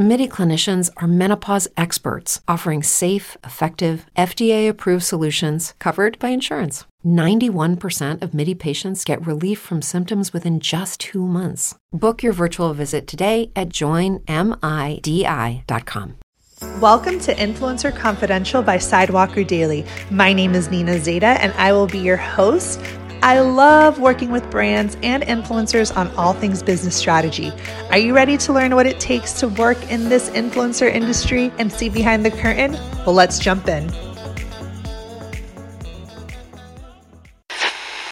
MIDI clinicians are menopause experts offering safe, effective, FDA approved solutions covered by insurance. 91% of MIDI patients get relief from symptoms within just two months. Book your virtual visit today at joinmidi.com. Welcome to Influencer Confidential by Sidewalker Daily. My name is Nina Zeta, and I will be your host. I love working with brands and influencers on all things business strategy. Are you ready to learn what it takes to work in this influencer industry and see behind the curtain? Well, let's jump in.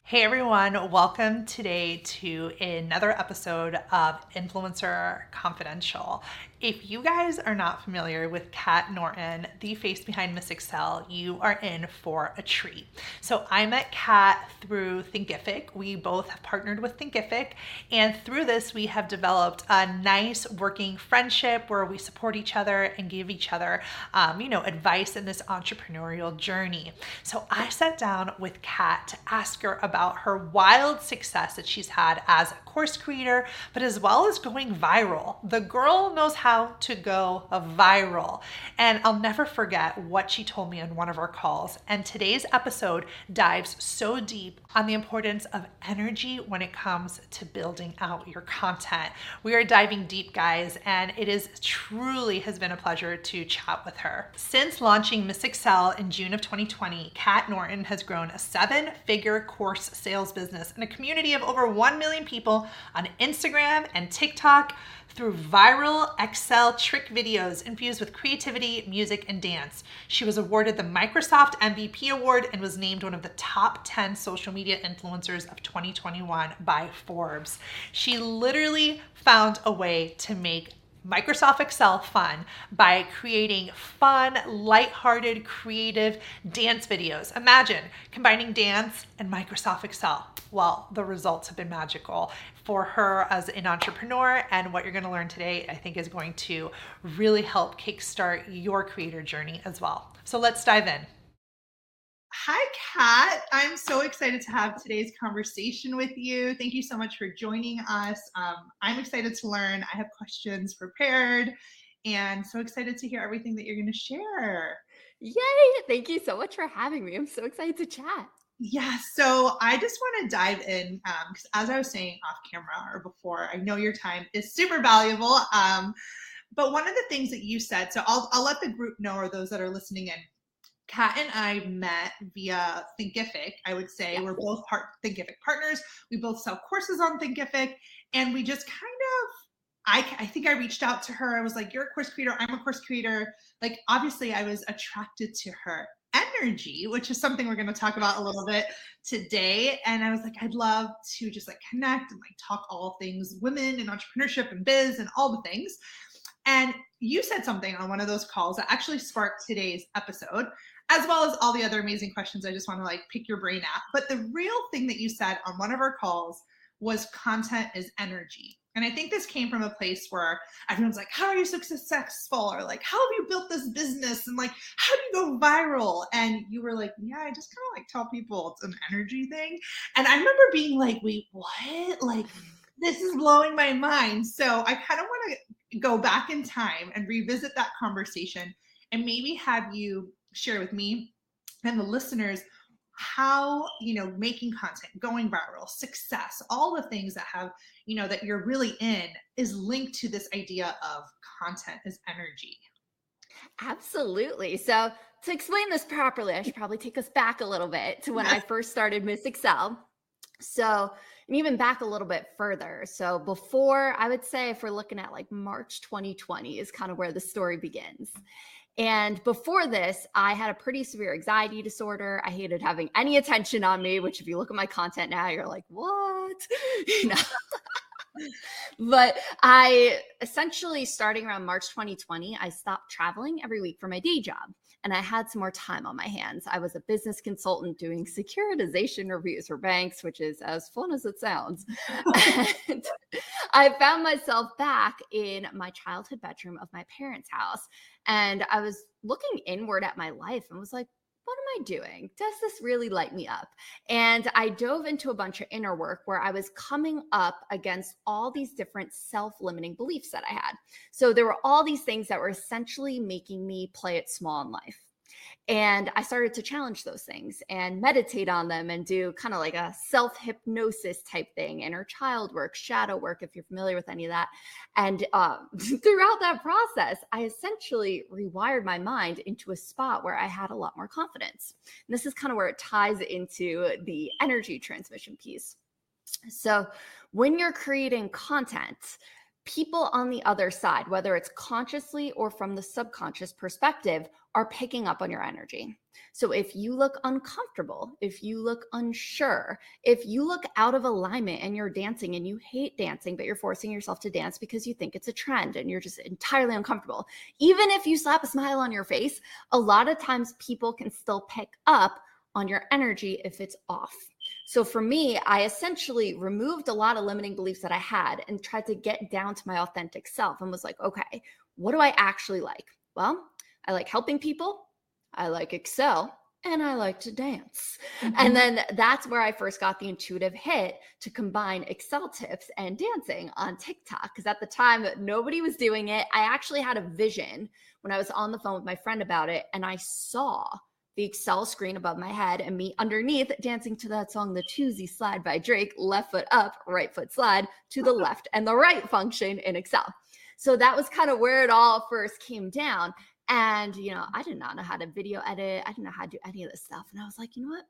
Hey everyone, welcome today to another episode of Influencer Confidential. If you guys are not familiar with Kat Norton, the face behind Miss Excel, you are in for a treat. So I met Kat through Thinkific. We both have partnered with Thinkific, and through this, we have developed a nice working friendship where we support each other and give each other, um, you know, advice in this entrepreneurial journey. So I sat down with Kat to ask her about her wild success that she's had as a course creator, but as well as going viral. The girl knows how how to go viral. And I'll never forget what she told me in one of our calls. And today's episode dives so deep on the importance of energy when it comes to building out your content. We are diving deep, guys, and it is truly has been a pleasure to chat with her. Since launching Miss Excel in June of 2020, Kat Norton has grown a seven figure course sales business and a community of over 1 million people on Instagram and TikTok through viral Excel trick videos infused with creativity, music, and dance. She was awarded the Microsoft MVP Award and was named one of the top 10 social media influencers of 2021 by Forbes. She literally found a way to make Microsoft Excel fun by creating fun, light-hearted, creative dance videos. Imagine combining dance and Microsoft Excel. Well, the results have been magical for her as an entrepreneur. And what you're going to learn today, I think, is going to really help kickstart your creator journey as well. So let's dive in. Hi, Kat. I'm so excited to have today's conversation with you. Thank you so much for joining us. Um, I'm excited to learn. I have questions prepared and so excited to hear everything that you're going to share. Yay! Thank you so much for having me. I'm so excited to chat. Yeah, so I just want to dive in because, um, as I was saying off camera or before, I know your time is super valuable. Um, but one of the things that you said, so I'll, I'll let the group know or those that are listening in Kat and I met via Thinkific. I would say yes. we're both part Thinkific partners. We both sell courses on Thinkific, and we just kind of. I, I think I reached out to her. I was like, "You're a course creator. I'm a course creator." Like, obviously, I was attracted to her energy, which is something we're going to talk about a little bit today. And I was like, I'd love to just like connect and like talk all things women and entrepreneurship and biz and all the things. And you said something on one of those calls that actually sparked today's episode as well as all the other amazing questions I just want to like pick your brain at. But the real thing that you said on one of our calls was content is energy. And I think this came from a place where everyone's like, How are you so successful? Or like, How have you built this business? And like, How do you go viral? And you were like, Yeah, I just kind of like tell people it's an energy thing. And I remember being like, Wait, what? Like, this is blowing my mind. So I kind of want to go back in time and revisit that conversation and maybe have you share with me and the listeners how you know making content going viral success all the things that have you know that you're really in is linked to this idea of content as energy. Absolutely. So to explain this properly i should probably take us back a little bit to when i first started miss excel. So and even back a little bit further. So before i would say if we're looking at like march 2020 is kind of where the story begins and before this, I had a pretty severe anxiety disorder. I hated having any attention on me, which, if you look at my content now, you're like, what? you know? but I essentially, starting around March 2020, I stopped traveling every week for my day job and I had some more time on my hands. I was a business consultant doing securitization reviews for banks, which is as fun as it sounds. and I found myself back in my childhood bedroom of my parents' house. And I was looking inward at my life and was like, what am I doing? Does this really light me up? And I dove into a bunch of inner work where I was coming up against all these different self limiting beliefs that I had. So there were all these things that were essentially making me play it small in life. And I started to challenge those things and meditate on them and do kind of like a self hypnosis type thing, inner child work, shadow work, if you're familiar with any of that. And um, throughout that process, I essentially rewired my mind into a spot where I had a lot more confidence. And this is kind of where it ties into the energy transmission piece. So, when you're creating content, people on the other side, whether it's consciously or from the subconscious perspective, are picking up on your energy. So if you look uncomfortable, if you look unsure, if you look out of alignment and you're dancing and you hate dancing, but you're forcing yourself to dance because you think it's a trend and you're just entirely uncomfortable, even if you slap a smile on your face, a lot of times people can still pick up on your energy if it's off. So for me, I essentially removed a lot of limiting beliefs that I had and tried to get down to my authentic self and was like, okay, what do I actually like? Well, I like helping people, I like Excel, and I like to dance. Mm-hmm. And then that's where I first got the intuitive hit to combine Excel tips and dancing on TikTok. Because at the time, nobody was doing it. I actually had a vision when I was on the phone with my friend about it, and I saw the Excel screen above my head and me underneath dancing to that song, The Toosie Slide by Drake, left foot up, right foot slide to the left and the right function in Excel. So that was kind of where it all first came down. And, you know, I did not know how to video edit. I didn't know how to do any of this stuff. And I was like, you know what?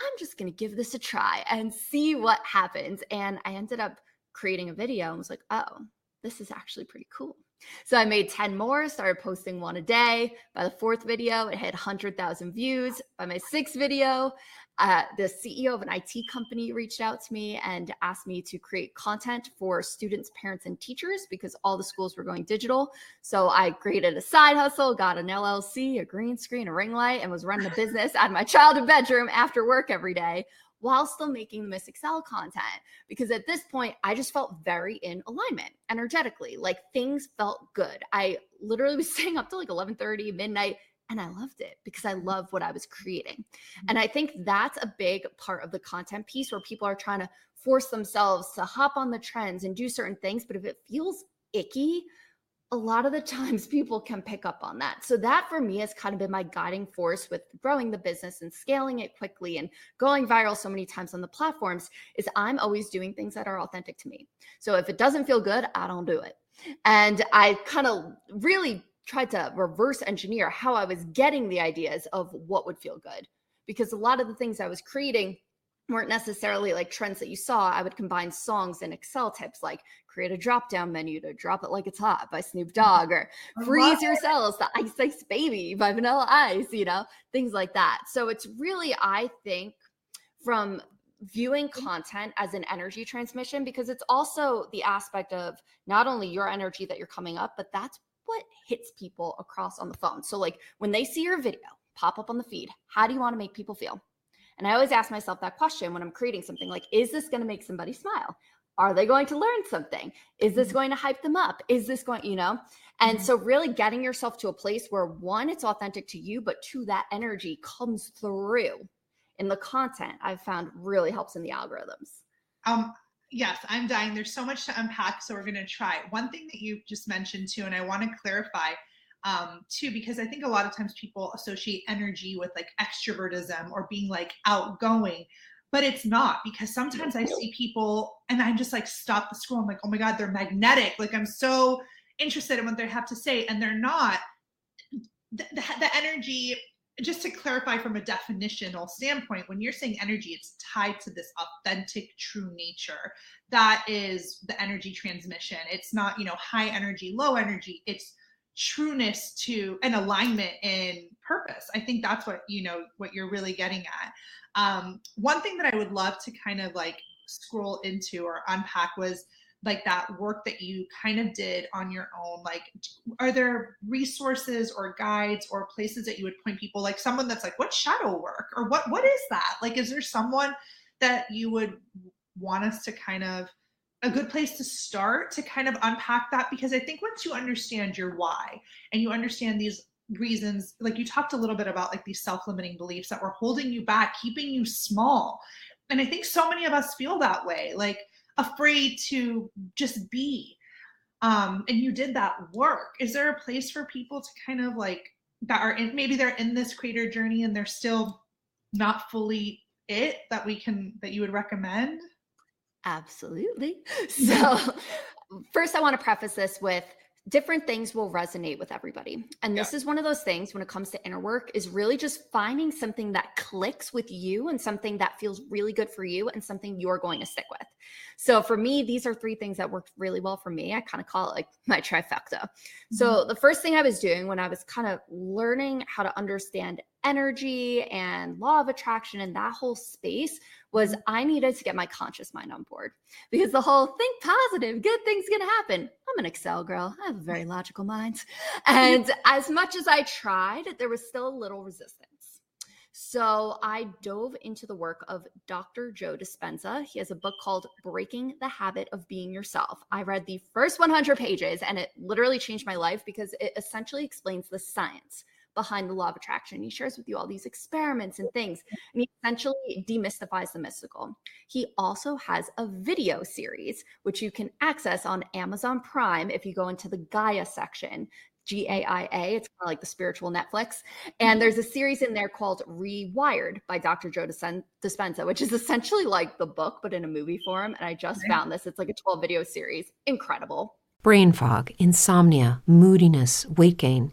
I'm just going to give this a try and see what happens. And I ended up creating a video and was like, oh, this is actually pretty cool. So I made 10 more, started posting one a day. By the fourth video, it hit 100,000 views. By my sixth video, uh, the CEO of an IT company reached out to me and asked me to create content for students, parents, and teachers because all the schools were going digital. So I created a side hustle, got an LLC, a green screen, a ring light, and was running a business out of my childhood bedroom after work every day while still making the Miss Excel content. Because at this point, I just felt very in alignment energetically. Like things felt good. I literally was staying up till like 11:30, midnight, and I loved it because I love what I was creating. And. I think that's a big part of the content piece where people are trying to force themselves to hop on the trends and do certain things. But if it feels icky, a lot of the times people can pick up on that. So that for me has kind of been my guiding force with growing the business and scaling it quickly and going viral so many times on the platforms is I'm always doing things that are authentic to me. So if it doesn't feel good, I don't do it. And I kind of really tried to reverse engineer how I was getting the ideas of what would feel good because a lot of the things I was creating weren't necessarily like trends that you saw. I would combine songs and Excel tips like create a drop down menu to drop it like it's hot by Snoop mm-hmm. Dogg or freeze your cells, the Ice Ice Baby by Vanilla Ice, you know, things like that. So it's really, I think, from viewing content as an energy transmission because it's also the aspect of not only your energy that you're coming up, but that's what hits people across on the phone. So, like when they see your video pop up on the feed, how do you want to make people feel? And I always ask myself that question when I'm creating something like, is this going to make somebody smile? Are they going to learn something? Is this mm-hmm. going to hype them up? Is this going, you know? And mm-hmm. so, really getting yourself to a place where one, it's authentic to you, but two, that energy comes through in the content, I've found really helps in the algorithms. Um, yes, I'm dying. There's so much to unpack. So, we're going to try. One thing that you just mentioned too, and I want to clarify um, too, because I think a lot of times people associate energy with like extrovertism or being like outgoing, but it's not because sometimes I see people and I'm just like stop the scroll. I'm like, oh my God, they're magnetic. Like I'm so interested in what they have to say, and they're not. The, the, the energy just to clarify from a definitional standpoint, when you're saying energy, it's tied to this authentic, true nature. That is the energy transmission. It's not, you know, high energy, low energy. It's trueness to an alignment in purpose. I think that's what you know what you're really getting at. Um, one thing that I would love to kind of like scroll into or unpack was like that work that you kind of did on your own like are there resources or guides or places that you would point people like someone that's like what shadow work or what what is that like is there someone that you would want us to kind of a good place to start to kind of unpack that because I think once you understand your why and you understand these reasons, like you talked a little bit about like these self-limiting beliefs that were holding you back, keeping you small. And I think so many of us feel that way, like afraid to just be. Um, and you did that work. Is there a place for people to kind of like that are in maybe they're in this creator journey and they're still not fully it that we can that you would recommend? Absolutely. So, first, I want to preface this with different things will resonate with everybody. And this yeah. is one of those things when it comes to inner work is really just finding something that clicks with you and something that feels really good for you and something you're going to stick with. So for me, these are three things that worked really well for me. I kind of call it like my trifecta. Mm-hmm. So the first thing I was doing when I was kind of learning how to understand energy and law of attraction and that whole space was mm-hmm. I needed to get my conscious mind on board because the whole think positive, good things gonna happen. I'm an Excel girl. I have a very logical mind. And as much as I tried, there was still a little resistance. So I dove into the work of Dr. Joe Dispenza. He has a book called Breaking the Habit of Being Yourself. I read the first 100 pages and it literally changed my life because it essentially explains the science behind the law of attraction. He shares with you all these experiments and things, and he essentially demystifies the mystical. He also has a video series, which you can access on Amazon Prime if you go into the Gaia section. G A I A. It's kind of like the spiritual Netflix. And mm-hmm. there's a series in there called Rewired by Dr. Joe Dispenza, which is essentially like the book, but in a movie form. And I just found this. It's like a 12 video series. Incredible. Brain fog, insomnia, moodiness, weight gain.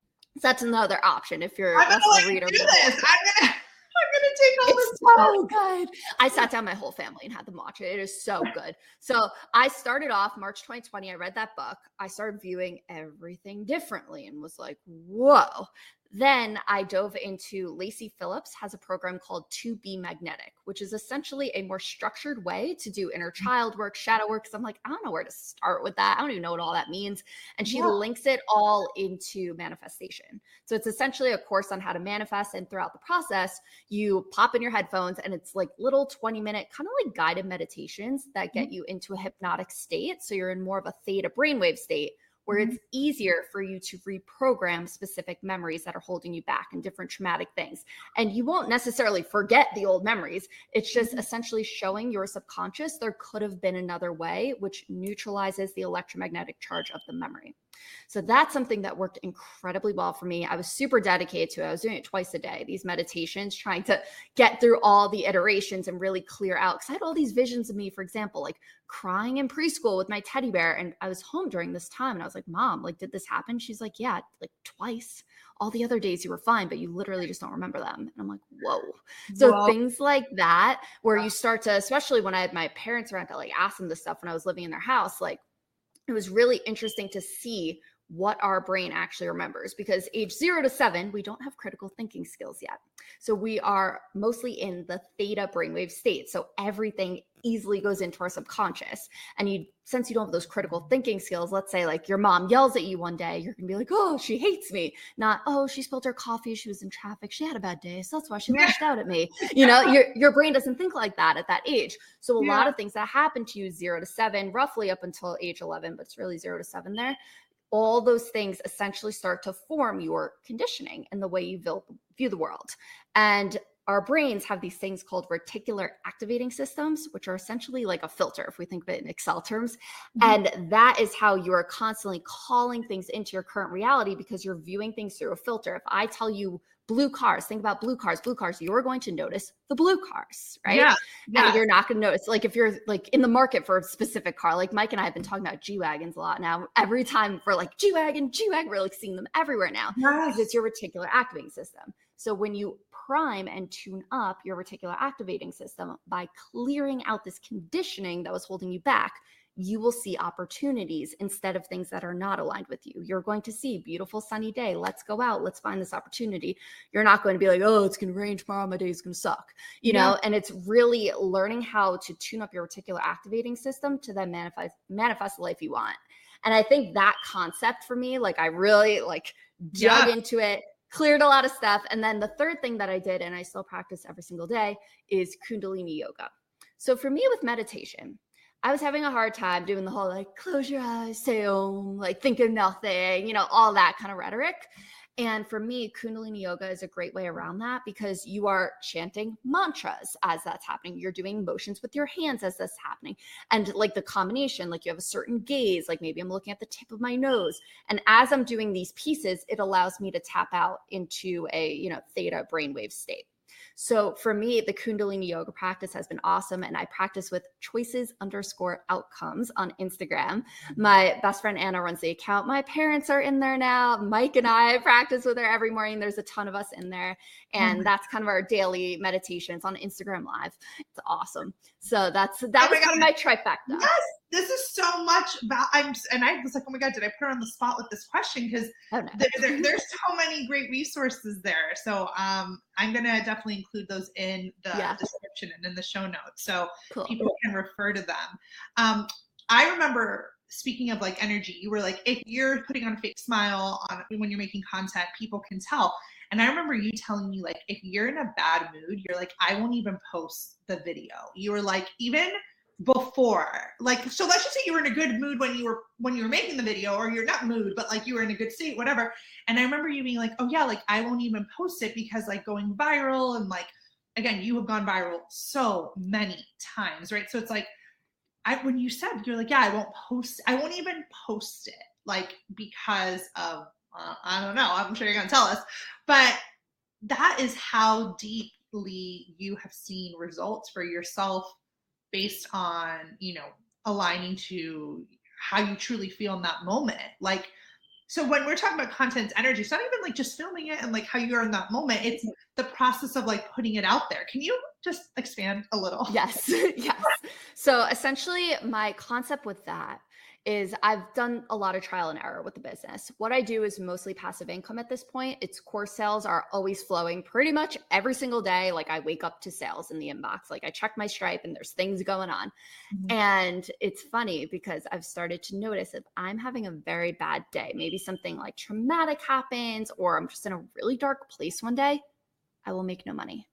So that's another option if you're I'm gonna a reader. Do this. I'm gonna I'm gonna take all it's this. So good. I sat down my whole family and had them watch it. It is so good. So I started off March 2020. I read that book. I started viewing everything differently and was like, whoa, then I dove into Lacy Phillips has a program called To Be Magnetic, which is essentially a more structured way to do inner mm. child work, shadow work. Cause I'm like, I don't know where to start with that. I don't even know what all that means. And she yeah. links it all into manifestation. So it's essentially a course on how to manifest. And throughout the process, you pop in your headphones and it's like little 20 minute, kind of like guided meditations that get mm-hmm. you into a hypnotic state. So you're in more of a theta brainwave state where mm-hmm. it's easier for you to reprogram specific memories that are holding you back and different traumatic things. And you won't necessarily forget the old memories. It's just mm-hmm. essentially showing your subconscious there could have been another way, which neutralizes the electromagnetic charge of the memory. So that's something that worked incredibly well for me. I was super dedicated to it. I was doing it twice a day, these meditations, trying to get through all the iterations and really clear out. Because I had all these visions of me, for example, like crying in preschool with my teddy bear. And I was home during this time and I was like, Mom, like, did this happen? She's like, Yeah, like twice. All the other days you were fine, but you literally just don't remember them. And I'm like, whoa. So whoa. things like that, where you start to, especially when I had my parents around to like ask them this stuff when I was living in their house, like it was really interesting to see what our brain actually remembers because age zero to seven, we don't have critical thinking skills yet. So we are mostly in the theta brainwave state. So everything easily goes into our subconscious. And you, since you don't have those critical thinking skills, let's say like your mom yells at you one day, you're gonna be like, oh, she hates me. Not, oh, she spilled her coffee, she was in traffic, she had a bad day, so that's why she lashed out at me. You know, your your brain doesn't think like that at that age. So a yeah. lot of things that happen to you zero to seven, roughly up until age 11, but it's really zero to seven there all those things essentially start to form your conditioning and the way you view the world. And our brains have these things called reticular activating systems, which are essentially like a filter, if we think of it in Excel terms. Mm-hmm. And that is how you're constantly calling things into your current reality because you're viewing things through a filter. If I tell you blue cars, think about blue cars, blue cars, you're going to notice the blue cars, right? Yeah. yeah. And you're not going to notice, like, if you're like in the market for a specific car, like Mike and I have been talking about G Wagons a lot now. Every time for like G Wagon, G Wagon, we're like seeing them everywhere now yes. because it's your reticular activating system. So when you prime and tune up your reticular activating system by clearing out this conditioning that was holding you back, you will see opportunities instead of things that are not aligned with you. You're going to see beautiful sunny day. Let's go out. Let's find this opportunity. You're not going to be like, oh, it's going to rain tomorrow. My day is going to suck. You yeah. know, and it's really learning how to tune up your reticular activating system to then manifest manifest the life you want. And I think that concept for me, like I really like dug yeah. into it, cleared a lot of stuff. And then the third thing that I did, and I still practice every single day, is Kundalini yoga. So for me with meditation, I was having a hard time doing the whole like close your eyes, say om, like think of nothing, you know, all that kind of rhetoric. And for me, Kundalini Yoga is a great way around that because you are chanting mantras as that's happening. You're doing motions with your hands as that's happening. And like the combination, like you have a certain gaze, like maybe I'm looking at the tip of my nose. And as I'm doing these pieces, it allows me to tap out into a, you know, theta brainwave state. So for me, the Kundalini yoga practice has been awesome. And I practice with choices underscore outcomes on Instagram. My best friend Anna runs the account. My parents are in there now. Mike and I practice with her every morning. There's a ton of us in there. And mm-hmm. that's kind of our daily meditations on Instagram Live. It's awesome. So that's that oh was kind of my trifecta. Yes, this is so much about I'm and I was like, oh my god, did I put her on the spot with this question? Because oh, no. there, there, there's so many great resources there. So um I'm gonna definitely include those in the yeah. description and in the show notes so cool. people can refer to them. Um I remember speaking of like energy, you were like, if you're putting on a fake smile on when you're making content, people can tell. And I remember you telling me like, if you're in a bad mood, you're like, I won't even post the video. You were like, even before. Like so let's just say you were in a good mood when you were when you were making the video or you're not mood but like you were in a good state whatever. And i remember you being like oh yeah like i won't even post it because like going viral and like again you have gone viral so many times right? So it's like i when you said you're like yeah i won't post i won't even post it like because of uh, i don't know i'm sure you're gonna tell us. But that is how deeply you have seen results for yourself based on you know aligning to how you truly feel in that moment. Like so when we're talking about content's energy it's not even like just filming it and like how you are in that moment. It's mm-hmm. the process of like putting it out there. Can you just expand a little? Yes. Yes. So essentially my concept with that is I've done a lot of trial and error with the business. What I do is mostly passive income at this point. Its course sales are always flowing pretty much every single day. Like I wake up to sales in the inbox. Like I check my Stripe and there's things going on. Mm-hmm. And it's funny because I've started to notice if I'm having a very bad day, maybe something like traumatic happens, or I'm just in a really dark place one day, I will make no money.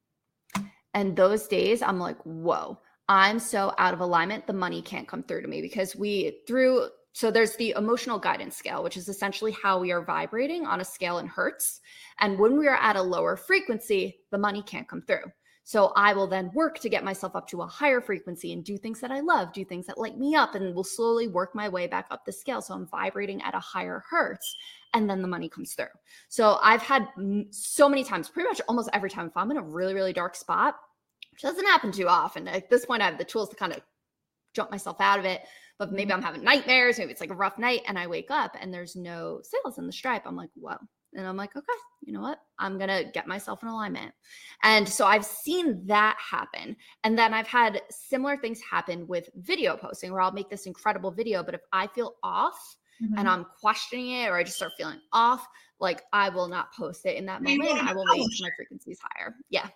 And those days, I'm like, whoa I'm so out of alignment, the money can't come through to me because we, through, so there's the emotional guidance scale, which is essentially how we are vibrating on a scale in hertz. And when we are at a lower frequency, the money can't come through. So I will then work to get myself up to a higher frequency and do things that I love, do things that light me up, and will slowly work my way back up the scale. So I'm vibrating at a higher hertz and then the money comes through. So I've had so many times, pretty much almost every time, if I'm in a really, really dark spot, which doesn't happen too often. At this point, I have the tools to kind of jump myself out of it. But maybe mm-hmm. I'm having nightmares. Maybe it's like a rough night, and I wake up and there's no sales in the stripe. I'm like, whoa. And I'm like, okay, you know what? I'm going to get myself in alignment. And so I've seen that happen. And then I've had similar things happen with video posting where I'll make this incredible video. But if I feel off mm-hmm. and I'm questioning it or I just start feeling off, like I will not post it in that moment. I will until my frequency is higher. Yeah.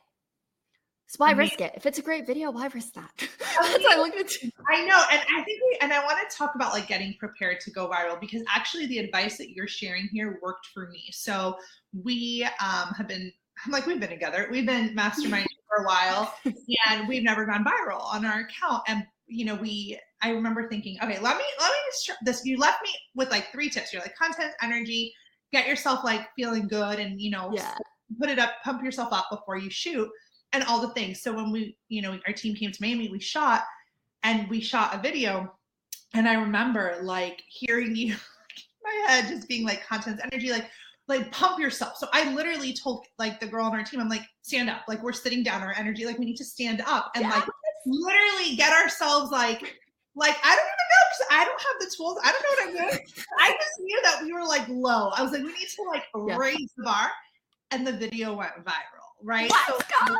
So why risk it? If it's a great video, why risk that? That's I look at I know, and I think we and I want to talk about like getting prepared to go viral because actually the advice that you're sharing here worked for me. So we um, have been I'm like we've been together, we've been masterminding for a while, and we've never gone viral on our account. And you know, we I remember thinking, okay, let me let me just this. You left me with like three tips. You're like content, energy, get yourself like feeling good, and you know, yeah. put it up, pump yourself up before you shoot and all the things. So when we, you know, our team came to Miami, we shot and we shot a video. And I remember like hearing you my head just being like contents energy, like like pump yourself. So I literally told like the girl on our team, I'm like, stand up. Like we're sitting down, our energy, like we need to stand up and yes. like literally get ourselves like like I don't even know because I don't have the tools. I don't know what I'm doing. I just knew that we were like low. I was like, we need to like yeah. raise the bar. And the video went viral right? Let's so, go.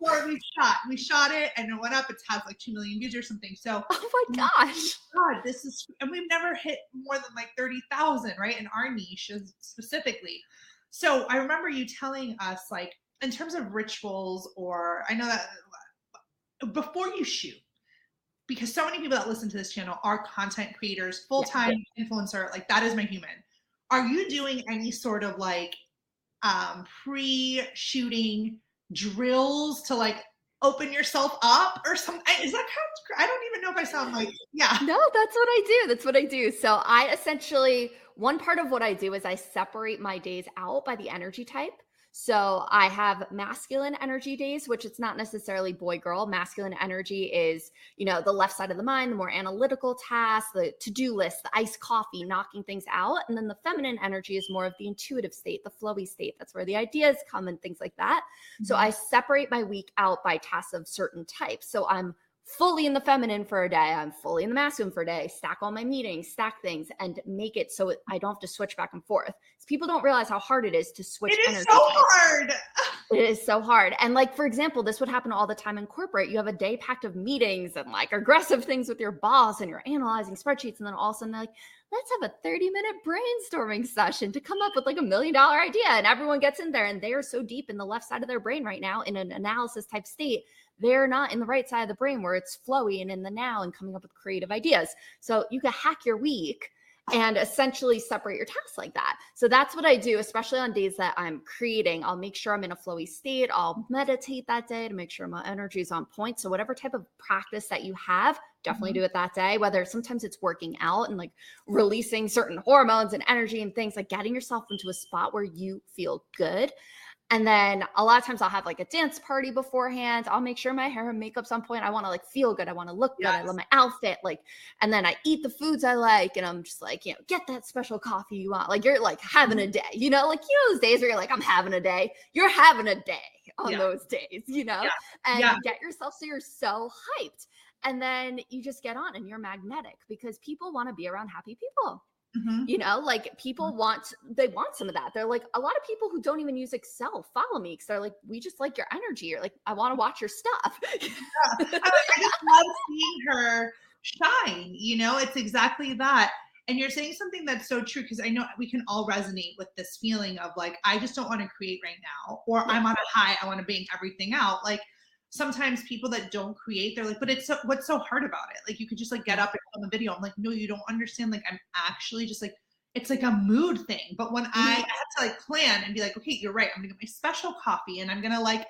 before we shot. We shot it and it went up. It has like two million views or something. So oh my gosh, God, this is and we've never hit more than like thirty thousand, right? In our niche specifically. So I remember you telling us like in terms of rituals, or I know that before you shoot, because so many people that listen to this channel are content creators, full time yeah. influencer. Like that is my human. Are you doing any sort of like um, pre-shooting drills to like open yourself up or something? Is that kind of, I don't even know if I sound like yeah. No, that's what I do. That's what I do. So I essentially one part of what I do is I separate my days out by the energy type. So I have masculine energy days, which it's not necessarily boy girl. Masculine energy is, you know, the left side of the mind, the more analytical tasks, the to do list, the iced coffee, knocking things out. And then the feminine energy is more of the intuitive state, the flowy state. That's where the ideas come and things like that. Mm-hmm. So I separate my week out by tasks of certain types. So I'm fully in the feminine for a day. I'm fully in the masculine for a day. Stack all my meetings, stack things, and make it so I don't have to switch back and forth. People don't realize how hard it is to switch. It is so hard. It is so hard. And like for example, this would happen all the time in corporate. You have a day packed of meetings and like aggressive things with your boss, and you're analyzing spreadsheets, and then all of a sudden they're like, let's have a 30 minute brainstorming session to come up with like a million dollar idea. And everyone gets in there and they are so deep in the left side of their brain right now in an analysis type state they're not in the right side of the brain where it's flowy and in the now and coming up with creative ideas. So you can hack your week and essentially separate your tasks like that. So that's what I do, especially on days that I'm creating. I'll make sure I'm in a flowy state. I'll meditate that day to make sure my energy is on point. So whatever type of practice that you have, definitely mm-hmm. do it that day. Whether sometimes it's working out and like releasing certain hormones and energy and things like getting yourself into a spot where you feel good. And then a lot of times I'll have like a dance party beforehand. I'll make sure my hair and makeup's on point. I want to like feel good. I want to look yes. good. I love my outfit. Like, and then I eat the foods I like. And I'm just like, you know, get that special coffee you want. Like you're like having a mm-hmm. day, you know, like, you know, those days where you're like, I'm having a day. You're having a day on yeah. those days, you know, yeah. and yeah. get yourself so you're so hyped. And then you just get on and you're magnetic because people want to be around happy people. Mm-hmm. You know, like people mm-hmm. want they want some of that. They're like a lot of people who don't even use Excel follow me because they're like, we just like your energy. You're like, I want to watch your stuff. yeah. I, I just love seeing her shine. You know, it's exactly that. And you're saying something that's so true because I know we can all resonate with this feeling of like, I just don't want to create right now, or I'm on a high, I want to bang everything out. Like sometimes people that don't create, they're like, but it's so, what's so hard about it? Like you could just like get up and film a video. I'm like, no, you don't understand. Like I'm actually just like, it's like a mood thing. But when I, I had to like plan and be like, okay, you're right. I'm gonna get my special coffee and I'm gonna like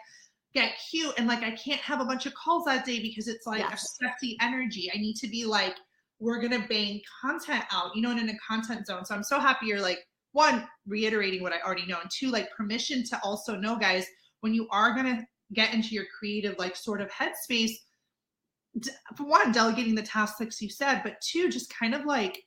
get cute and like I can't have a bunch of calls that day because it's like yes. a sexy energy. I need to be like, we're gonna bang content out, you know, and in a content zone. So I'm so happy you're like one reiterating what I already know, and two, like permission to also know, guys, when you are gonna get into your creative like sort of headspace for one delegating the tasks like you said but two just kind of like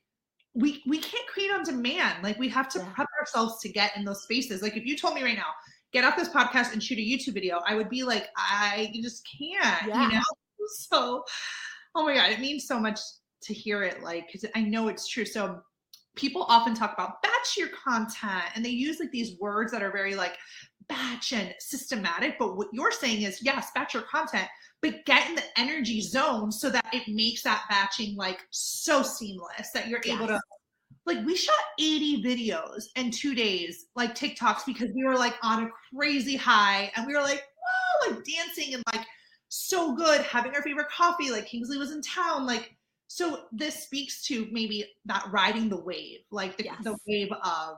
we we can't create on demand like we have to yeah. prep ourselves to get in those spaces like if you told me right now get off this podcast and shoot a youtube video i would be like i just can't yeah. you know so oh my god it means so much to hear it like because i know it's true so people often talk about batch your content and they use like these words that are very like batch and systematic. But what you're saying is, yes, batch your content, but get in the energy zone so that it makes that batching like so seamless that you're yes. able to. Like we shot 80 videos in two days, like TikToks, because we were like on a crazy high and we were like, whoa, like dancing and like so good, having our favorite coffee. Like Kingsley was in town. Like, so this speaks to maybe that riding the wave, like the, yes. the wave of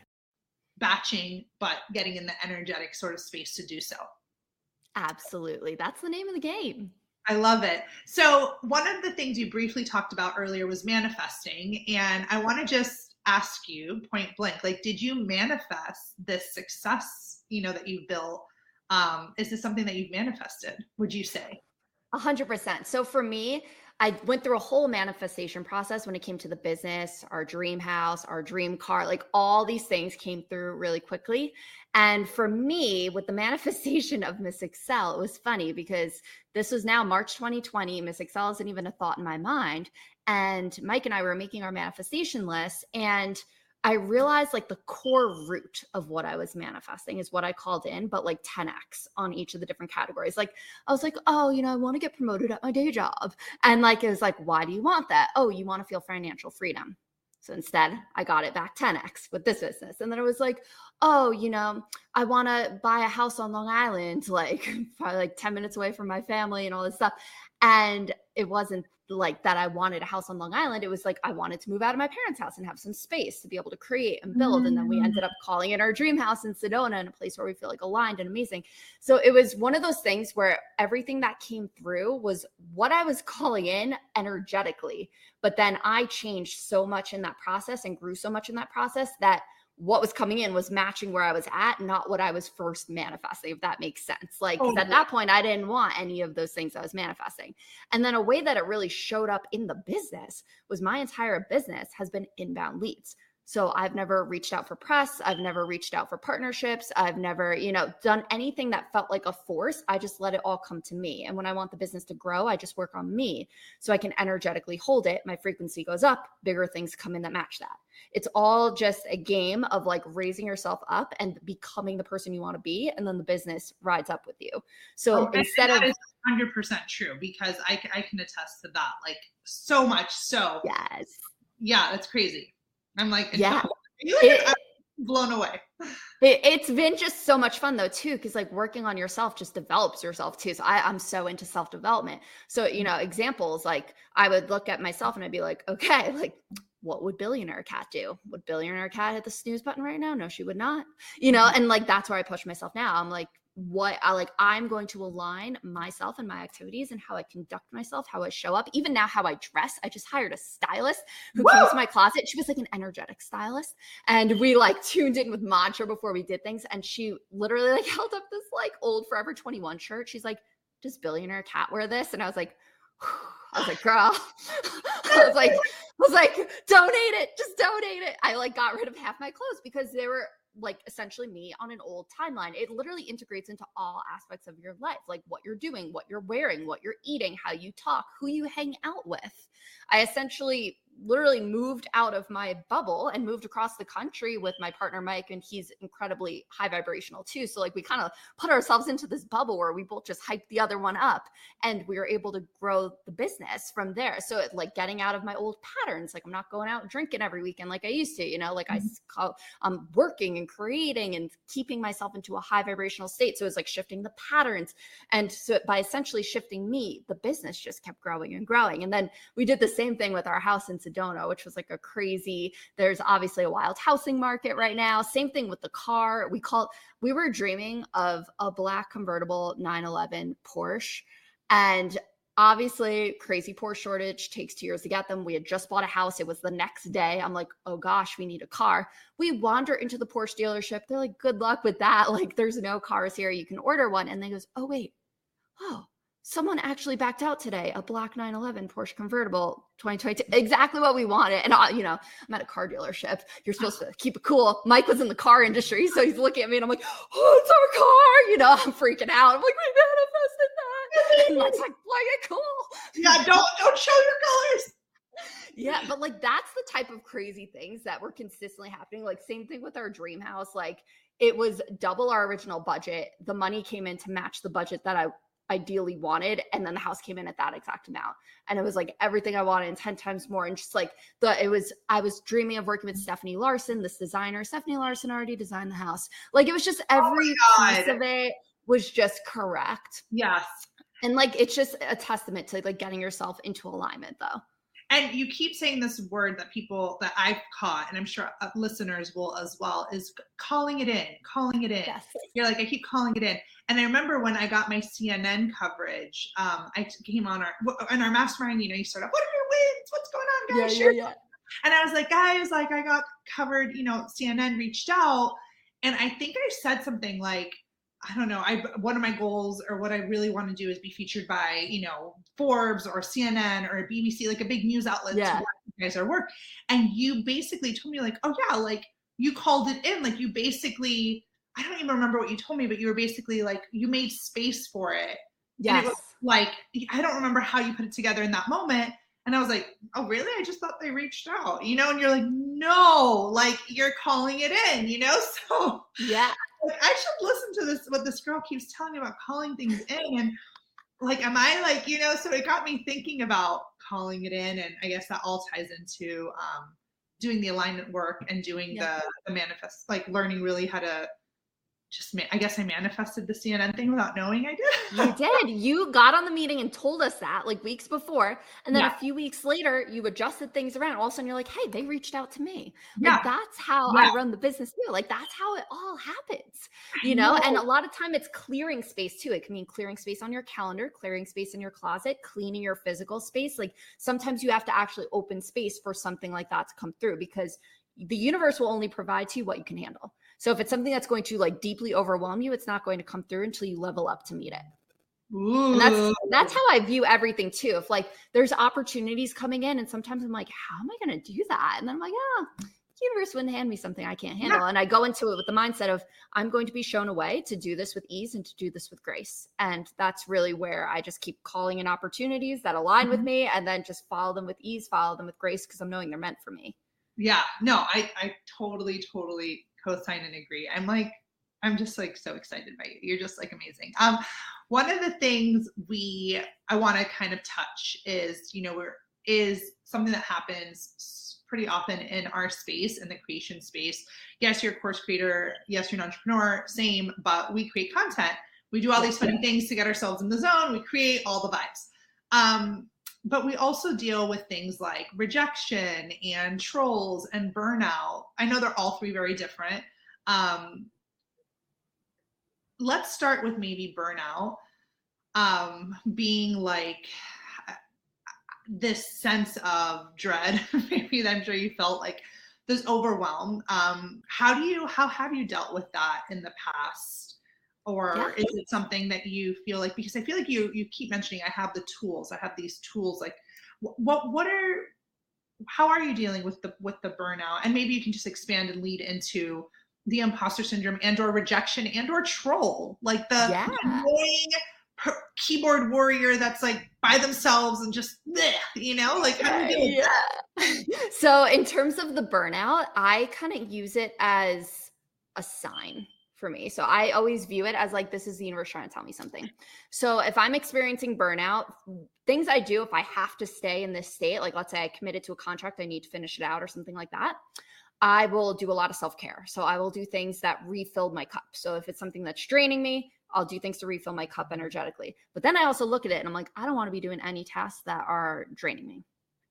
batching, but getting in the energetic sort of space to do so. Absolutely. That's the name of the game. I love it. So, one of the things you briefly talked about earlier was manifesting. And I want to just ask you point blank like, did you manifest this success, you know, that you built? Um, is this something that you've manifested, would you say? A hundred percent. So for me, I went through a whole manifestation process when it came to the business, our dream house, our dream car, like all these things came through really quickly. And for me, with the manifestation of Miss Excel, it was funny because this was now March 2020. Miss Excel isn't even a thought in my mind. And Mike and I were making our manifestation list. And I realized like the core root of what I was manifesting is what I called in, but like 10x on each of the different categories. Like I was like, oh, you know, I want to get promoted at my day job. And like it was like, why do you want that? Oh, you want to feel financial freedom. So instead, I got it back 10x with this business. And then it was like, oh, you know, I want to buy a house on Long Island, like probably like 10 minutes away from my family and all this stuff. And it wasn't like that I wanted a house on Long Island. It was like I wanted to move out of my parents' house and have some space to be able to create and build. Mm. And then we ended up calling it our dream house in Sedona in a place where we feel like aligned and amazing. So it was one of those things where everything that came through was what I was calling in energetically. But then I changed so much in that process and grew so much in that process that what was coming in was matching where I was at, not what I was first manifesting, if that makes sense. Like, oh, at that point, I didn't want any of those things I was manifesting. And then a way that it really showed up in the business was my entire business has been inbound leads. So I've never reached out for press. I've never reached out for partnerships. I've never, you know, done anything that felt like a force. I just let it all come to me. And when I want the business to grow, I just work on me so I can energetically hold it. My frequency goes up, bigger things come in that match that. It's all just a game of like raising yourself up and becoming the person you want to be. And then the business rides up with you. So oh, okay, instead of. 100% true because I, I can attest to that. Like so much. So. Yes. Yeah, that's crazy. I'm like, yeah, it, uh, blown away. It, it's been just so much fun though too, because like working on yourself just develops yourself too. So I, I'm so into self development. So you know, examples like I would look at myself and I'd be like, okay, like what would billionaire Kat do? Would billionaire Kat hit the snooze button right now? No, she would not. You know, mm-hmm. and like that's where I push myself now. I'm like, what I like, I'm going to align myself and my activities and how I conduct myself, how I show up, even now how I dress. I just hired a stylist who Whoa! came to my closet. She was like an energetic stylist. And we like tuned in with mantra before we did things. And she literally like held up this like old Forever 21 shirt. She's like, Does billionaire Kat wear this? And I was like, I was like, girl, I was like, I was like, donate it, just donate it. I like got rid of half my clothes because they were like essentially me on an old timeline. It literally integrates into all aspects of your life, like what you're doing, what you're wearing, what you're eating, how you talk, who you hang out with. I essentially literally moved out of my bubble and moved across the country with my partner Mike and he's incredibly high vibrational too. So like we kind of put ourselves into this bubble where we both just hyped the other one up and we were able to grow the business from there. So it, like getting out of my old patterns like I'm not going out drinking every weekend like I used to you know like mm-hmm. I call I'm working and creating and keeping myself into a high vibrational state. So it's like shifting the patterns. And so by essentially shifting me the business just kept growing and growing. And then we did the same thing with our house in Sedona, which was like a crazy, there's obviously a wild housing market right now. Same thing with the car. We called, we were dreaming of a black convertible 911 Porsche. And obviously crazy Porsche shortage takes two years to get them. We had just bought a house. It was the next day. I'm like oh gosh we need a car. We wander into the porsche dealership. They're like good luck with that. Like there's no cars here. You can order one. And they goes oh wait. Oh someone actually backed out today a black 911 porsche convertible 2022 exactly what we wanted. And I, you know i'm at a car dealership. You're supposed to keep it cool. Mike was in the car industry so he's looking at me and i'm like oh it's our car you know i'm freaking out. I'm like we manifested that. And mike's like play it cool. Yeah don't don't show your colors. Yeah but like that's the type of crazy things that were consistently happening. Like same thing with our dream house. Like it was double our original budget. The money came in to match the budget that i ideally wanted and then the house came in at that exact amount. And it was like everything i wanted and 10 times more and just like the it was i was dreaming of working with stephanie larson this designer. Stephanie larson already designed the house. Like it was just Oh every piece of it was just correct. Yes. And like it's just a testament to like getting yourself into alignment though and you keep saying this word that people that I've caught, and I'm sure uh, listeners will as well, is calling it in, calling it in. yes You're like, I keep calling it in. And I remember when I got my CNN coverage, um, I came on our in our mastermind. You know, you start up, what are your wins? What's going on, guys? Share And I was like, guys, like I got covered. You know, CNN reached out, and I think I said something like, I don't know. I one of my goals or what I really want to do is be featured by you know Forbes or CNN or BBC, like a big news outlet. Yeah. To you guys our work, and you basically told me like, oh yeah, like you called it in, like you basically. I don't even remember what you told me, but you were basically like you made space for it. yes was- Like I don't remember how you put it together in that moment. And I was like, oh, really? I just thought they reached out, you know? And you're like, no, like you're calling it in, you know? So yeah like, I should listen to this, what this girl keeps telling me about calling things in. And like, am I like, you know, so it got me thinking about calling it in. And I guess that all ties into um, doing the alignment work and doing Yeah. the, the manifest, like learning really how to just, ma- I guess I manifested the CNN thing without knowing I did. You did. You got on the meeting and told us that like weeks before. And then Yeah. a few weeks later, you adjusted things around. All of a sudden, you're like, hey, they reached out to me. Yeah. Like, that's how Yeah. I run the business too. Like, that's how it all happens, you know? And a lot of time it's clearing space too. It can mean clearing space on your calendar, clearing space in your closet, cleaning your physical space. Like, sometimes you have to actually open space for something like that to come through because the universe will only provide to you what you can handle. So if it's something that's going to like deeply overwhelm you, it's not going to come through until you level up to meet it. Ooh. And that's that's how I view everything too. If like there's opportunities coming in, and sometimes I'm like, how am I going to do that? And then I'm like, yeah, the universe wouldn't hand me something I can't handle. And I go into it with the mindset of I'm going to be shown a way to do this with ease and to do this with grace. And that's really where I just keep calling in opportunities that align with Mhm. me, and then just follow them with ease, follow them with grace because I'm knowing they're meant for me. yeah no i i totally totally co-sign and agree. I'm like i'm just like so excited by you. You're just like amazing. Um one of the things we i want to kind of touch is you know we're is something that happens pretty often in our space in the creation space. Yes you're a course creator. Yes you're an entrepreneur. Same. But we create content. We do all these funny things to get ourselves in the zone. We create all the vibes. Um but we also deal with things like rejection and trolls and burnout. I know they're all three very different. Um, let's start with maybe burnout um, being like this sense of dread. maybe I'm sure you felt like this overwhelm. Um, how do you, how have you dealt with that in the past? Or Yeah. is it something that you feel like because I feel like you you keep mentioning I have the tools, I have these tools. Like what what are how are you dealing with the with the burnout? And maybe you can just expand and lead into the imposter syndrome and or rejection and or troll, like the Yeah. annoying per- keyboard warrior that's like by themselves and just bleh, you know like how do you deal with that? yeah. so in terms of the burnout, I kind of use it as a sign for me. So I always view it as like this is the universe trying to tell me something. So if I'm experiencing burnout, things I do if I have to stay in this state, like let's say I committed to a contract, I need to finish it out or something like that. I will do a lot of self care. So I will do things that refill my cup. So if it's something that's draining me, I'll do things to refill my cup energetically. But then I also look at it and I'm like, I don't want to be doing any tasks that are draining me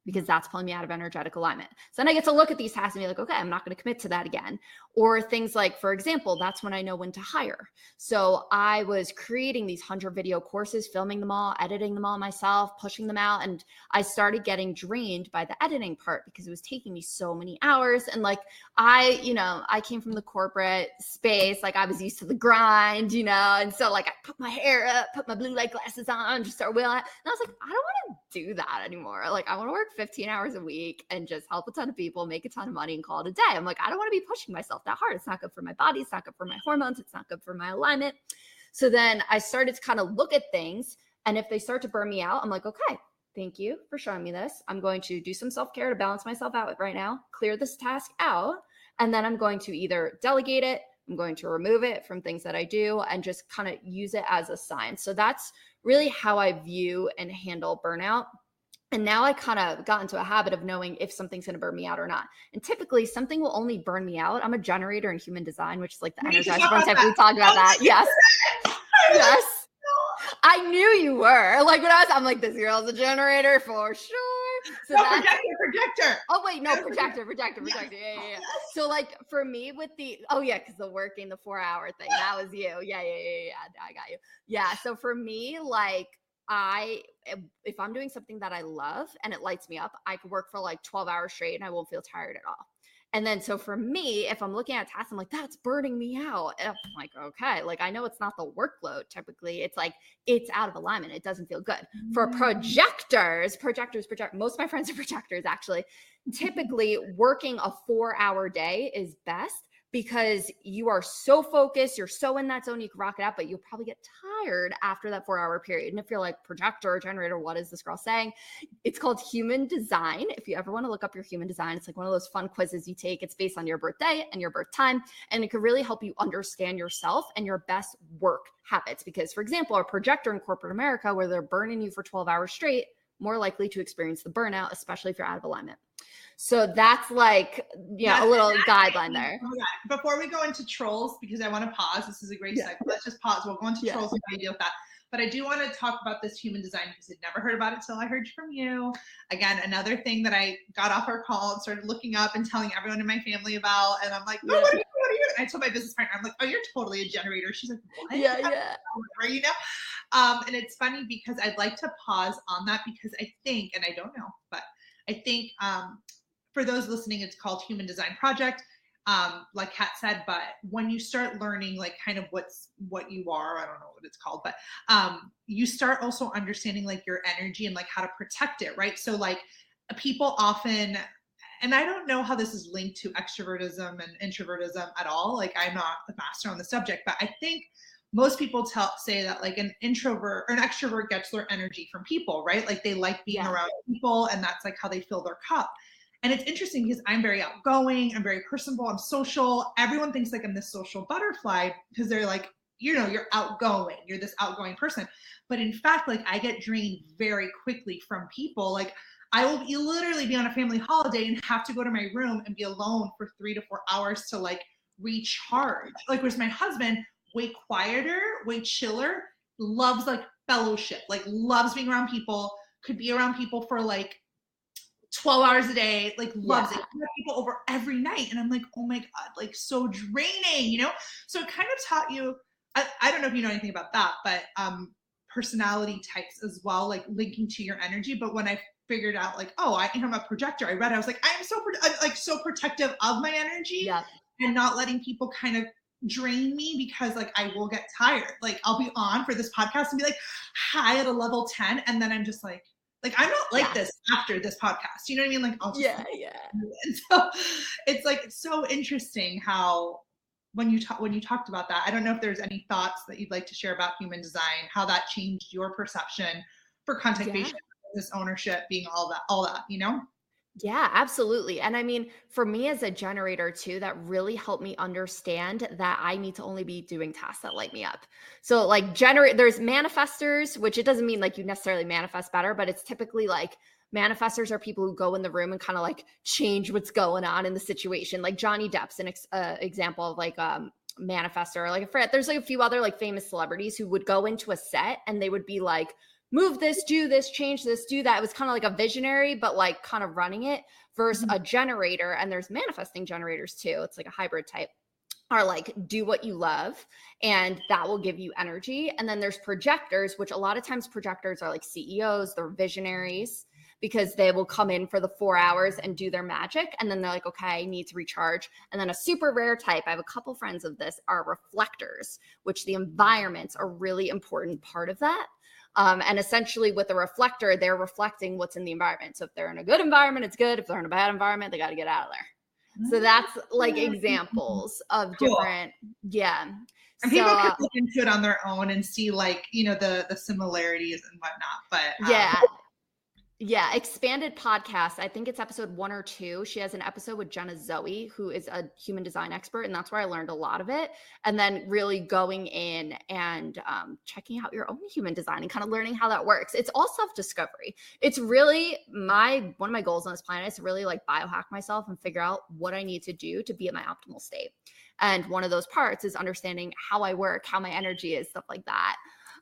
because that's pulling me out of energetic alignment. So then I get to look at these tasks and be like, okay, I'm not going to commit to that again. Or things like, for example, that's when I know when to hire. So I was creating these 100 video courses, filming them all, editing them all myself, pushing them out. And I started getting drained by the editing part because it was taking me so many hours. And like, I, you know, I came from the corporate space, like I was used to the grind, you know, and so like I put my hair up, put my blue light glasses on, just start wheeling. And I was like, I don't want to do that anymore. Like, I want to work 15 hours a week and just help a ton of people, make a ton of money, and call it a day. I'm like, I don't want to be pushing myself that hard. It's not good for my body. It's not good for my hormones. It's not good for my alignment. So then I started to kind of look at things. And if they start to burn me out, I'm like, okay, thank you for showing me this. I'm going to do some self care to balance myself out right now, clear this task out. And then I'm going to either delegate it, I'm going to remove it from things that I do and just kind of use it as a sign. So that's really how I view and handle burnout. And now I kind of got into a habit of knowing if something's going to burn me out or not. And typically, something will only burn me out. I'm a generator in human design, which is like the energizer type. We talked about that. Yes. yes. I knew you were. Like when I was, I'm like, this girl's a generator for sure. So no, projector, projector. Oh wait, no, projector, projector, projector. Yeah, yeah, yeah. So like for me with the oh yeah, because the working the four hour thing that was you. Yeah, yeah, yeah, yeah. I got you. Yeah. So for me, like I eh, if I'm doing something that I love and it lights me up, I could work for like 12 hours straight and I won't feel tired at all. And then, so for me, if I'm looking at tasks, I'm like, that's burning me out. And I'm like, okay, like I know it's not the workload typically. It's like it's out of alignment. It doesn't feel good. For mm. projectors, projectors, project, most of my friends are projectors actually. Typically, working a four hour day is best because you are so focused, you're so in that zone, you can rock it out, but you'll probably get tired after that four hour period. And if you're like projector or generator, what is this girl saying? It's called human design. If you ever want to look up your human design, it's like one of those fun quizzes you take. It's based on your birthday and your birth time, and it can really help you understand yourself and your best work habits. Because, for example, a projector in corporate America, where they're burning you for 12 hours straight, more likely to experience the burnout, especially if you're out of alignment. So that's like, yeah, a little guideline there. Before we go into trolls, because I want to pause, this is a great yeah. Let's just pause. We'll go into yeah. trolls and how you deal with that. But I do want to talk about this human design because I'd never heard about it till I heard from you. Again, another thing that I got off our call and started looking up and telling everyone in my family about. And I'm like, oh, yeah. what are you? What are you? And I told my business partner, I'm like, oh, you're totally a generator. She's like, what? Yeah, yeah. Where you know? Um, and it's funny because I'd like to pause on that because I think, and I don't know, but I think um, for those listening, it's called Human Design Project. Um, like Kat said, but when you start learning like kind of what's what you are, I don't know what it's called, but um, you start also understanding like your energy and like how to protect it, right? So like people often and I don't know how this is linked to extrovertism and introvertism at all. Like I'm not a master on the subject, but I think most people tell say that like an introvert or an extrovert gets their energy from people, right? Like they like being yeah. around people and that's like how they fill their cup. And it's interesting because I'm very outgoing, I'm very personable, I'm social. Everyone thinks like I'm this social butterfly because they're like, you know, you're outgoing, you're this outgoing person. But in fact, like I get drained very quickly from people. Like I will be, literally be on a family holiday and have to go to my room and be alone for three to four hours to like recharge. Like, whereas my husband, way quieter, way chiller, loves like fellowship, like loves being around people, could be around people for like 12 hours a day, like loves yeah. it. people over every night. And I'm like, oh my God, like so draining, you know? So it kind of taught you, I, I don't know if you know anything about that, but um personality types as well, like linking to your energy. But when I figured out like, oh, I am a projector, I read, I was like, I am so I'm like so protective of my energy yeah. and not letting people kind of drain me because like I will get tired. Like I'll be on for this podcast and be like high at a level 10 and then I'm just like like I'm not like yeah. this after this podcast. You know what I mean? Like I'll yeah, yeah. And so it's like it's so interesting how when you talk when you talked about that, I don't know if there's any thoughts that you'd like to share about human design, how that changed your perception for content yeah. creation, business ownership, being all that, all that, you know? Yeah, absolutely. And I mean, for me as a generator too, that really helped me understand that I need to only be doing tasks that light me up. So, like, generate, there's manifestors, which it doesn't mean like you necessarily manifest better, but it's typically like manifestors are people who go in the room and kind of like change what's going on in the situation. Like Johnny Depp's an ex- uh, example of like um manifestor. Like, a friend there's like a few other like famous celebrities who would go into a set and they would be like, move this, do this, change this, do that. It was kind of like a visionary, but like kind of running it versus Mhm. a generator. And there's manifesting generators too. It's like a hybrid type are like do what you love and that will give you energy and then there's projectors which a lot of times projectors are like CEOs they're visionaries because they will come in for the 4 hours and do their magic and then they're like okay I need to recharge and then a super rare type I have a couple friends of this are reflectors which the environments are really important part of that um, and essentially with a reflector they're reflecting what's in the environment so if they're in a good environment it's good if they're in a bad environment they got to get out of there so that's like Mm. examples of Cool. different, yeah. And So, people can look into it on their own and see like, you know, the the similarities and whatnot. But um, yeah. Yeah, expanded podcast. I think it's episode one or two. She has an episode with Jenna Zoe, who is a human design expert, and that's where I learned a lot of it. And then really going in and um, checking out your own human design and kind of learning how that works. It's all self discovery. It's really my one of my goals on this planet is to really like biohack myself and figure out what I need to do to be in my optimal state. And one of those parts is understanding how I work, how my energy is, stuff like that.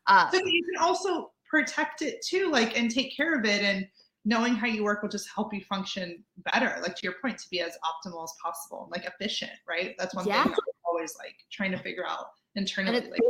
Uh, so you can also protect it too, like and take care of it and knowing how you work will just help you function better. Like to your point, to be as optimal as possible, like efficient, right? That's one Yeah. thing I'm always like trying to figure out internally. it's- like,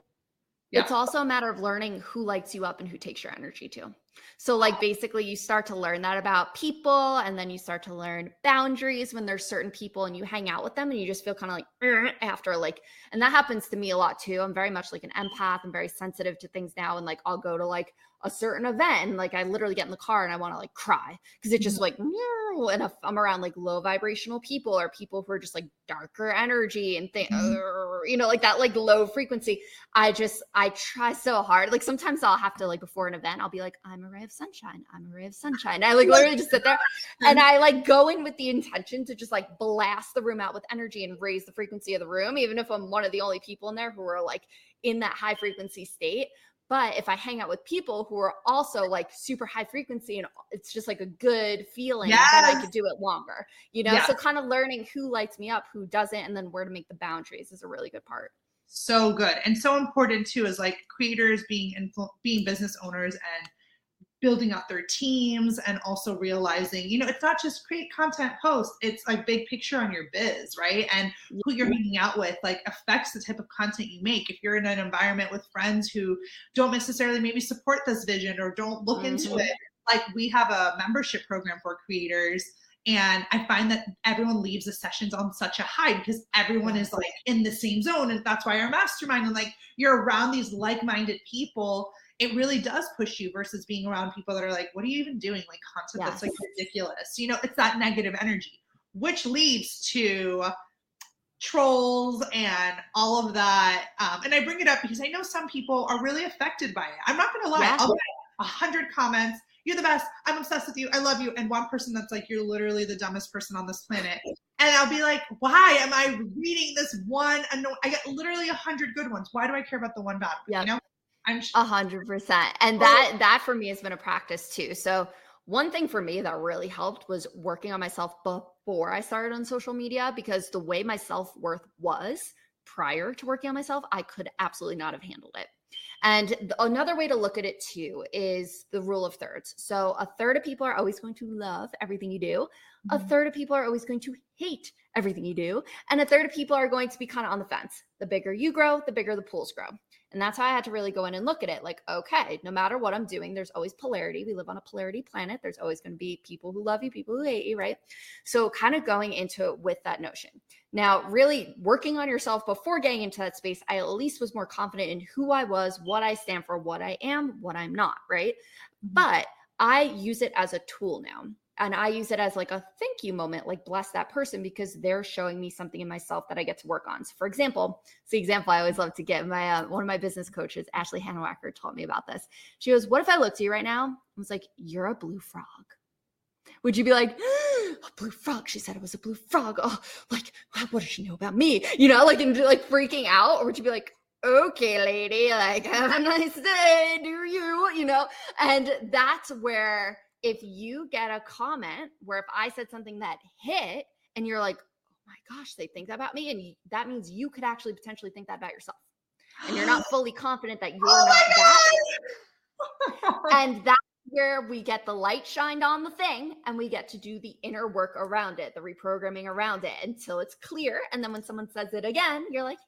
yeah. It's also a matter of learning who lights you up and who takes your energy too. So, like, basically, you start to learn that about people, and then you start to learn boundaries when there's certain people and you hang out with them, and you just feel kind of like after, like, and that happens to me a lot too. I'm very much like an empath. I'm very sensitive to things now, and like, I'll go to like a certain event, and like, I literally get in the car and I want to like cry because it's just like, and if I'm around like low vibrational people or people who are just like darker energy and think, Mhm. you know, like that, like low frequency. I just I try so hard. Like sometimes I'll have to like before an event, I'll be like, I'm a ray of sunshine. I'm a ray of sunshine. I like literally just sit there and uh-huh. I like go in with the intention to just like blast the room out with energy and raise the frequency of the room, even if I'm one of the only people in there who are like in that high frequency state. But if I hang out with people who are also like super high frequency and it's just like a good feeling, that I could do it longer. You know, Yeah. so kind of learning who lights me up, who doesn't, and then where to make the boundaries is a really good part. so good and so important too is like creators being influ- being business owners and building out their teams and also realizing you know it's not just create content post it's like big picture on your biz right and who you're hanging out with like affects the type of content you make if you're in an environment with friends who don't necessarily maybe support this vision or don't look into Mhm. it like we have a membership program for creators and I find that everyone leaves the sessions on such a high because everyone is like in the same zone. And that's why our mastermind and like you're around these like minded people, it really does push you versus being around people that are like, what are you even doing? Like content that's like ridiculous. You know, it's that negative energy, which leads to trolls and all of that. Um, and I bring it up because I know some people are really affected by it. I'm not going to lie. Yeah. I'll get a hundred comments. You're the best. I'm obsessed with you. I love you. And one person that's like, you're literally the dumbest person on this planet. And I'll be like, why am I reading this one? Anno- I get literally a hundred good ones. Why do I care about the one bad one? Yeah. You know, A hundred percent. And oh, that that for me has been a practice too. So one thing for me that really helped was working on myself before I started on social media because the way my self-worth was prior to working on myself, I could absolutely not have handled it. And th- another way to look at it too is the rule of thirds. So a third of people are always going to love everything you do. A Mhm. third of people are always going to hate everything you do. And a third of people are going to be kind of on the fence. The bigger you grow, the bigger the pools grow. And that's how I had to really go in and look at it. Like, okay, no matter what I'm doing, there's always polarity. We live on a polarity planet. There's always going to be people who love you, people who hate you, right? So, kind of going into it with that notion. Now, really working on yourself before getting into that space, I at least was more confident in who I was, what I stand for, what I am, what I'm not, right? But I use it as a tool now. And I use it as like a thank you moment, like bless that person because they're showing me something in myself that I get to work on. So, for example, it's the example I always love to get. My uh, one of my business coaches, Ashley Hanwacker, taught me about this. She goes, "What if I looked at you right now? I was like, you're a blue frog." Would you be like, a blue frog? She said it was a blue frog. Oh, like what does she know about me? You know, like and like freaking out, or would you be like, okay, lady, like have a nice day, do you? You know, and that's where if you get a comment where if I said something that hit and you're like, oh my gosh, they think that about me, and that means you could actually potentially think that about yourself, and you're not fully confident that you're Oh not that. and that's where we get the light shined on the thing and we get to do the inner work around it, the reprogramming around it until it's clear. And then when someone says it again, you're like,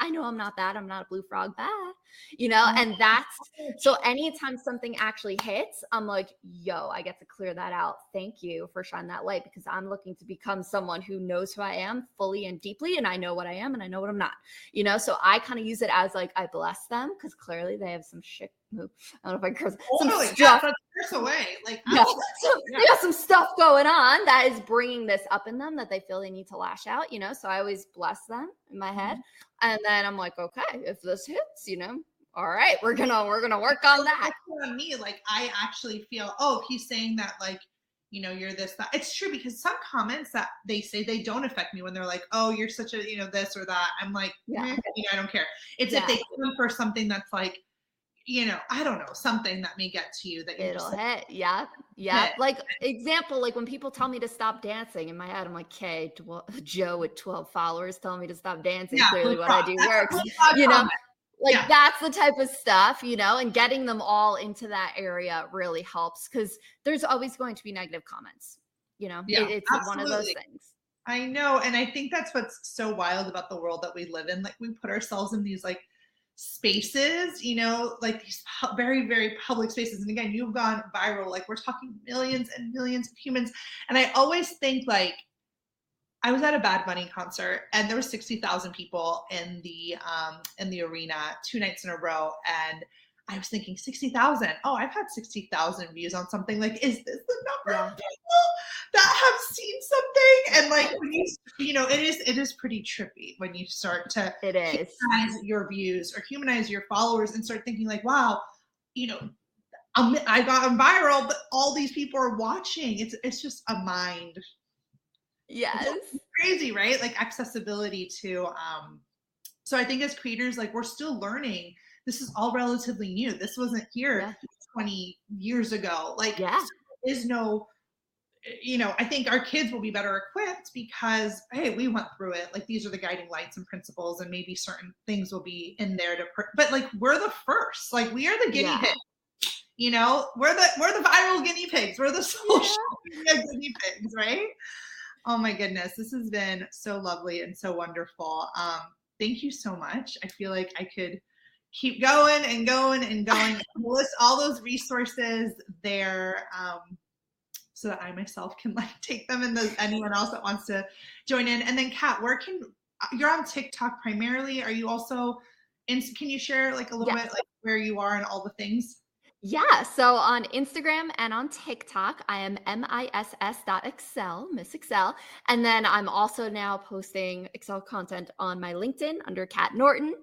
I know I'm not that. I'm not a blue frog bad. You know, oh and that's so anytime something actually hits, I'm like, yo, I get to clear that out. Thank you for shining that light because I'm looking to become someone who knows who I am fully and deeply. And I know what I am and I know what I'm not. You know, so I kind of use it as like I bless them because clearly they have some shit move. I don't know if I curse. Some Totally. stuff. Yeah, curse away. Like Yeah. absolutely. So Yeah. they got some stuff going on that is bringing this up in them that they feel they need to lash out, you know. So I always bless them in my head, Mm-hmm. and then I'm like, okay, if this hits, you know, all right, we're gonna we're gonna work on that. That's on me. Like I actually feel, oh, he's saying that like, you know, you're this, that. It's true because some comments that they say they don't affect me when they're like, oh, you're such a, you know, this or that. I'm like, Yeah. "Eh, you know, I don't care. It's Yeah. if they come for something that's like, you know, I don't know, something that may get to you that you're It'll just like, hit, yeah, yeah. Hit. Like example, like when people tell me to stop dancing in my head, I'm like, okay, Joe with 12 followers telling me to stop dancing. yeah, Clearly, what I do That's works. you know, comment. like Yeah. that's the type of stuff you know and getting them all into that area really helps because there's always going to be negative comments you know Yeah, It- it's one of those things I know. And I think that's what's so wild about the world that we live in. Like we put ourselves in these like spaces, you know, like these very, very public spaces. And again, you've gone viral. Like we're talking millions and millions of humans. And I always think like I was at a Bad Bunny concert and there was 60,000 people in the um in the arena two nights in a row and I was thinking 60,000. Oh, I've had 60,000 views on something. Like, is this the number of people that have seen something? And like, when you, you know, it is, it is pretty trippy when you start to it is humanize your views or humanize your followers and start thinking like, wow, you know, I'm, I got viral, but all these people are watching. It's, it's just a mind yes crazy, right? Like accessibility to um so I think as creators, like we're still learning. This is all relatively new. This wasn't here Yeah. 20 years ago. Like Yeah. there is no you know, I think our kids will be better equipped because hey, we went through it. Like these are the guiding lights and principles, and maybe certain things will be in there to. Pr- but like we're the first. Like we are the guinea Yeah. pigs. You know, we're the we're the viral guinea pigs. We're the social media guinea pigs, right? Oh my goodness, this has been so lovely and so wonderful. Um, thank you so much. I feel like I could keep going and going and going. List all those resources there um, so that I myself can like take them and the, anyone else that wants to join in. And then, Kat, where can you're on TikTok primarily? Are you also? in can you share like a little Yes. bit like where you are and all the things? Yeah. So on Instagram and on TikTok, I am miss.excel, Miss Excel. And then I'm also now posting Excel content on my LinkedIn under Kat Norton.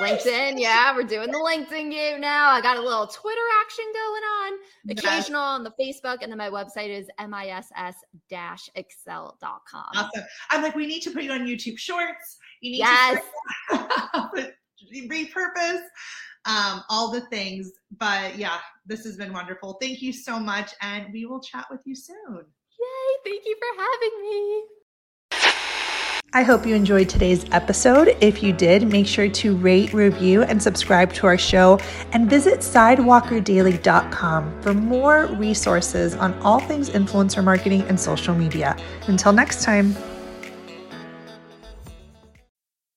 LinkedIn, yeah, we're doing the LinkedIn game now. I got a little Twitter action going on, occasional on the Facebook, and then my website is miss-excel.com. Awesome. I'm like, we need to put you on YouTube Shorts. You need Yes. to repurpose um, all the things. But yeah, this has been wonderful. Thank you so much, and we will chat with you soon. Yay, thank you for having me. I hope you enjoyed today's episode. If you did, make sure to rate, review, and subscribe to our show and visit sidewalkerdaily.com for more resources on all things influencer marketing and social media. Until next time.